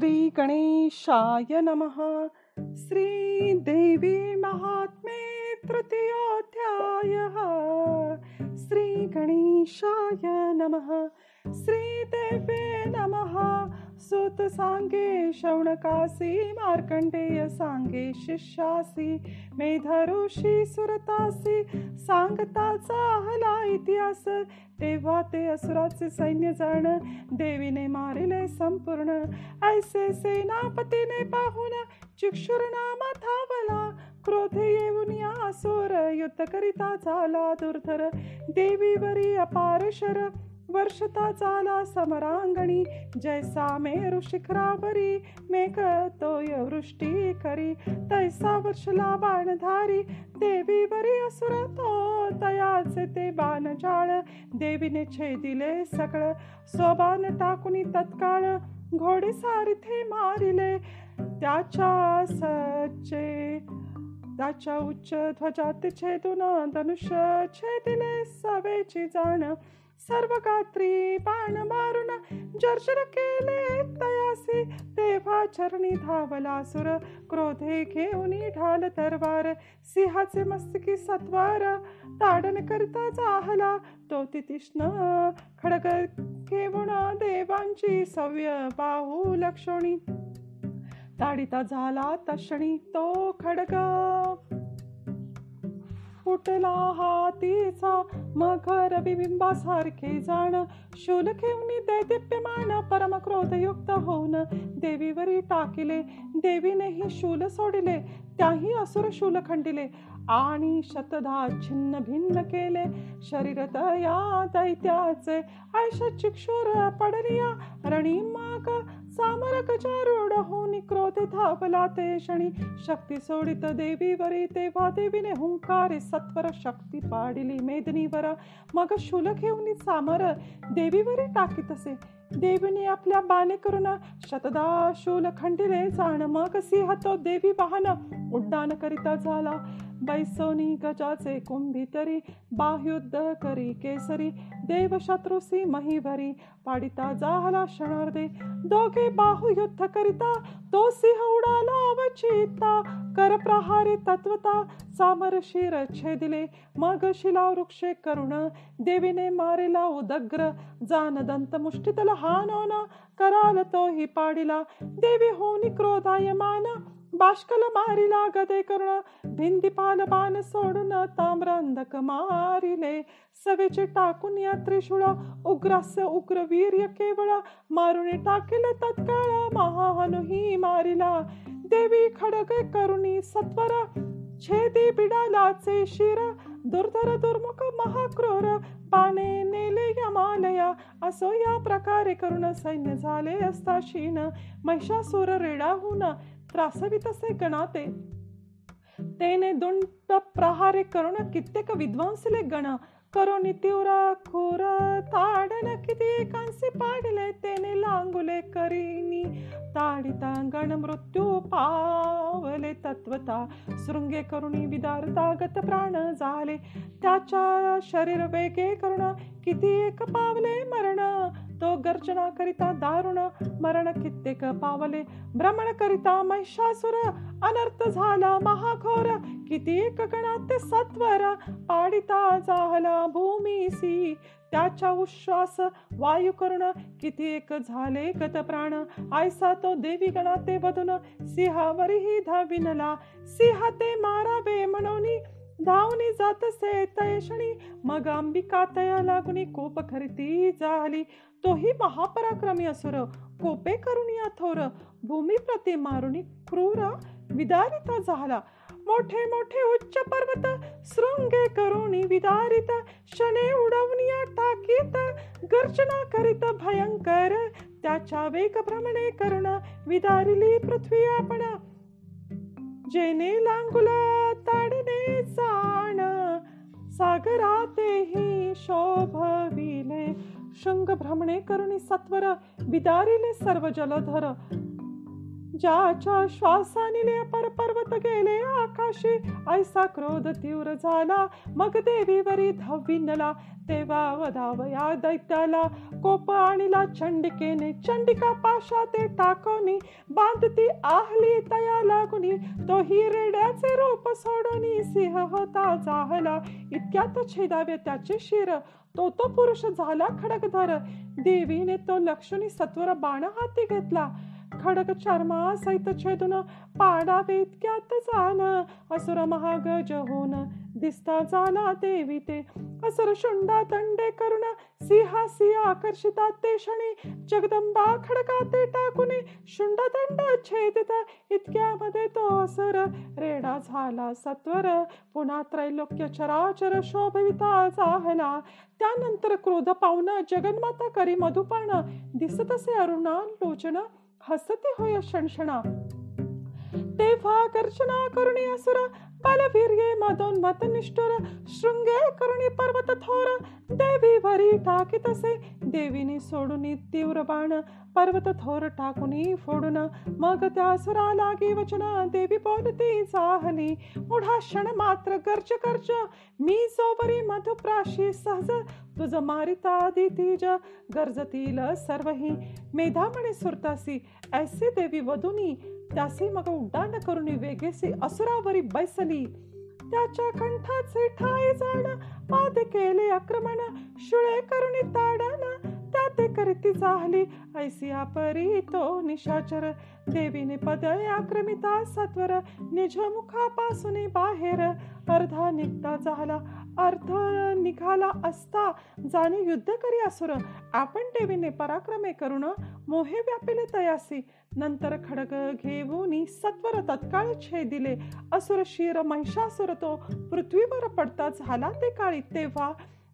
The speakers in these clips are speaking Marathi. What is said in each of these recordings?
श्री गणेशाय नमः. श्री देवी महात्मे तृतीयोऽध्यायः श्री गणेशाय नमः। श्री देवे नमः। सुत सांगे शौणकासी मार्कंडेय सांगे शिष्यासी मेधऋषी सुरतासी सांगताचा हला इतिहास। तेव्हा ते असुराचे सैन्य जाण देवीने मारिले संपूर्ण। ऐसे सेनापतीने पाहून चिक्षुर नामा क्रोधे येऊन या असुर युद्ध करिता झाला दुर्धर देवीवरी अपार शर वर्षता झाला समरांगणी जैसा मेरु शिखरावरी मेघ तोय वृष्टी करी तैसा वर्षला बाणधारी देवीवरी असुर तो तयाचे ते बाण जाळ देवीने छेदिले सकळ सोबान टाकुनी तत्काळ घोडे सारथे मारिले त्याच्या सच्चे त्याच्या उच्च ध्वजात छेदून धनुष्य छेदिले सवेची जाण. सर्व गात्री बाण मारून जर्जर केले तयासी. तेव्हा चरणी धावला सुर क्रोधे घेऊन ढाल तरवार. सिंहाचे मस्तकी सत्वार ताडन करता जाहला. तो तितिष्ण खडग घेऊन देवांची सव्य बाहू लक्षणी. ताडिता झाला तक्षणी तो खडग फुटला हातीचा मखर बिबिंबासारखे जाण. शूल घेऊन दैदिप्यमान परम क्रोधयुक्त होऊन देवीवरी टाकिले. देवीनेही शूल सोडिले त्याही असुर शूल खंडिले. आणि शतधा छिन्न भिन्न केले. शरीर या दैत्याचे ऐश चिक्षुर पडलिया रणी माग सामर गजारूढ होऊन क्रोधे धावला ते क्षणी. शक्ती सोडित देवीवरी तेव्हा देवीने हुंकारे सत्वर शक्ती पाडिली मेदनीवर. मग शूल घेऊन सामर देवीवरी टाकीत असे देवीने आपल्या बाणे करून शतदा शूल खंडिले जाण. मग सिंह तो देवी वाहन उड्डाण करिता झाला. बैसोनी गजाचे कुंभितरी बाह्युद्ध करी केसरी देव शत्रुसी महीभरी पाडिता जाहला क्षणार्धे दोघे बाहुयुद्ध करिता तो सिंह उडाला अवचिता कर प्रहारी तत्वता सामर शिर छेदिले मग शिला वृक्षे करुण देवीने मारेला उदग्र जान दंत मुष्टितल हानोना कराल तो ही पाडिला देवी होनी क्रोधायमान बाष्कल मारिला गदे करुण. भिंदीपाल बाण सोडून ताम्रांधक मारिले. सवेचे टाकून या त्रिशूळ. उग्रास्य उग्र वीर्य केवळ. मारुने टाकिले तत्काळ. महाहनुही मारिला. देवी खडग करुणी सत्वर. छेदी बिडालाचे शिर. दुर्धर दुर्मुख महाक्रोर. पाने नेले यमालया असो या प्रकारे करून सैन्य झाले असता शीन महिषासुर रेडाहून. त्रासवित असे गणाते. तेने दुंट प्रहारे करून कित्येक विद्वांसले गण. करोनी तीव्र खूर ताडन किती कांसी पाडले तेने लांगुले करीनी. ताडिता गण मृत्यू पावले तत्वता. शृंगे करुणी विदारता गत प्राण झाले. त्याच्या शरीर वेगे करुण किती एक पावले मरण. तो गर्जना करिता दारुण मरण कित्येक पावले. भ्रमण करिता महिषासुर अनर्थ झाला महाघोर. किती एक गणात सत्वर पाडिता झाला भूमीसी त्याच्या उश्वास वायू करुण किती एक झाले गत प्राण. आयसा तो देवी गणाते वधून सिंहावरही धाविनला. सिंह ते मारावे म्हणून धावणे जात असे तयशणी मग अंबिका तया लागुनी कोप खरिती झाली. तोही महापराक्रमी असुर. कोपे करुणी थोर. भूमी प्रति मारुनी क्रूर विदारिता झाला. मोठे मोठे उच्च पर्वत शृंगे करुणी विदारित. शने उडवनिया टाकीत. गर्जना करीत भयंकर. त्याच्या वेग भ्रमणे करुण विदारिली पृथ्वी आपण. जेने लांगुला सागरातेही शोभविले. शृंग भ्रमणे करुणी सत्वर विदारिले सर्व जलधर. ज्याच्या श्वासानिले पर पर्वत गेले आकाशी ऐसा क्रोध तीव्र झाला. मग देवीवरी धविनला तेव्हा वधावया दैत्याला कोप आणिला. चंडिकेने चंडिका पाशा ते टाकोनी बांधती आहली तया लागुनी. तो हिरड्याचे रूप सोडून सिंह होता जाहला. इतक्यात छेदावे त्याचे शिर. तो तो पुरुष झाला खडकधर. देवीने तो लक्ष्मी सत्वर बाण हाती घेतला. खडक चर्मा सहित छेदून पाडावे इतक्यात झालं असुर महागज होऊन दिसता झाला देवी ते असुर शुंडा दंडे करुण सिंह आकर्षिता ते क्षणी. जगदंबा खडका ते टाकुनी शुंड दंड छेदित. इतक्यामध्ये तो असुर रेडा झाला सत्वर. पुन्हा त्रैलोक्य चराचर शोभविता जाहला. त्यानंतर क्रोध पाहुन जगन्माता करी मधुपान. दिसतसे अरुणा लोचना हसते होय शणशणा तेव्हा गर्जना करुणी असुर बलवीर्ये मदोन्मत निष्ठुर शृंगे करुणी पर्वत थोर देवी वरी टाकीतसे देवीने सोडून तीव्र बाण पर्वत थोर टाकुनी फोडून मग त्या असुरा लागी वचना देवी बोलती चाहली मुढा क्षण मात्र गर्ज गर्ज मी सोबरी मधुप्राशी सहज तुझ मारिता दितीज गरजतील सर्वही मेधामणी सुरतासी ऐसे देवी वधुनी त्यासी मग उड्डाण करून वेगेसी असुरावरी बैसली. त्याच्या कंठाचे ठाय जाण पाद केले आक्रमण शुळे करुणी ताडण त्या ते करीती चाहली ऐसिया परी तो निशाचर देवीने पद आक्रमिता सत्वर निज मुखापासून बाहेर. अर्धा निघता झाला अर्थ निघाला असता जाणे युद्ध करी असुर. आपण देवीने पराक्रमे करून मोहे व्यापिले तयासी. नंतर खडग घेऊन सत्वर तत्काळ छेदिले असुर शिर महिषासुर तो पृथ्वीवर पडता झाला ते काळी. तेव्हा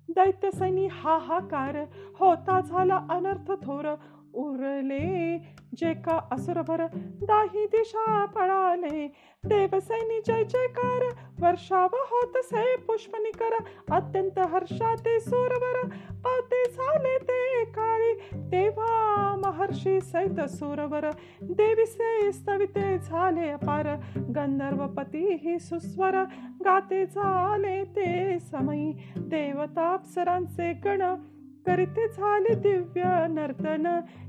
दैत्य सैनी हाहाकार होता झाला अनर्थ थोर. उरले जे का असुरभर दाही दिशा पळाले. देवसैनी जय जयकार वर्षाव होत से पुष्पनिकर अत्यंत हर्षाते सुरवर महर्षी सैत सुरवर देवीसे स्तविते झाले अपार गंधर्वपती ही सुस्वर गाते झाले ते समयी देवताप्सरांचे गण करीते झाले दिव्य नर्तन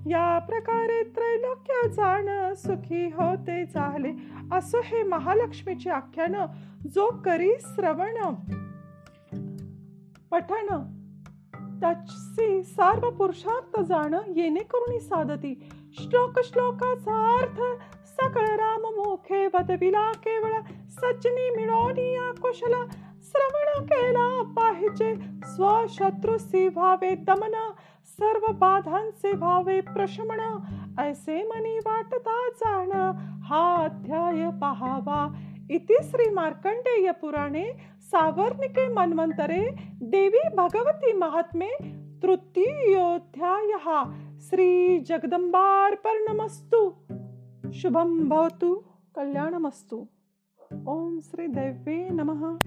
या प्रकारे त्रैलोक्य जाण सुखी होते झाले असो हे महालक्ष्मीचे आख्यान जो करी श्रवण पठण त्याचे सार्व पुरुषार्थ जाणं येणे करून साधती. श्लोक श्लोकाचा अर्थ सकळ राम मोखे बदविला केवळ सज्जनी मिळवणी कुशल श्रवण केला पाहिजे स्वशत्रुसी व्हावे दमन सर्व बाधांचे व्हावे प्रशमन ऐसे मनी वाटता जाण हा अध्याय पहावा. इति श्री मार्कंडेय पुराणे सावर्णिके मन्वंतरे देवी भगवती महात्मे तृतीयोध्याय श्री जगदंबार्पणमस्तु शुभम भवतु कल्याणमस्तु। ओम श्री देवे नमः।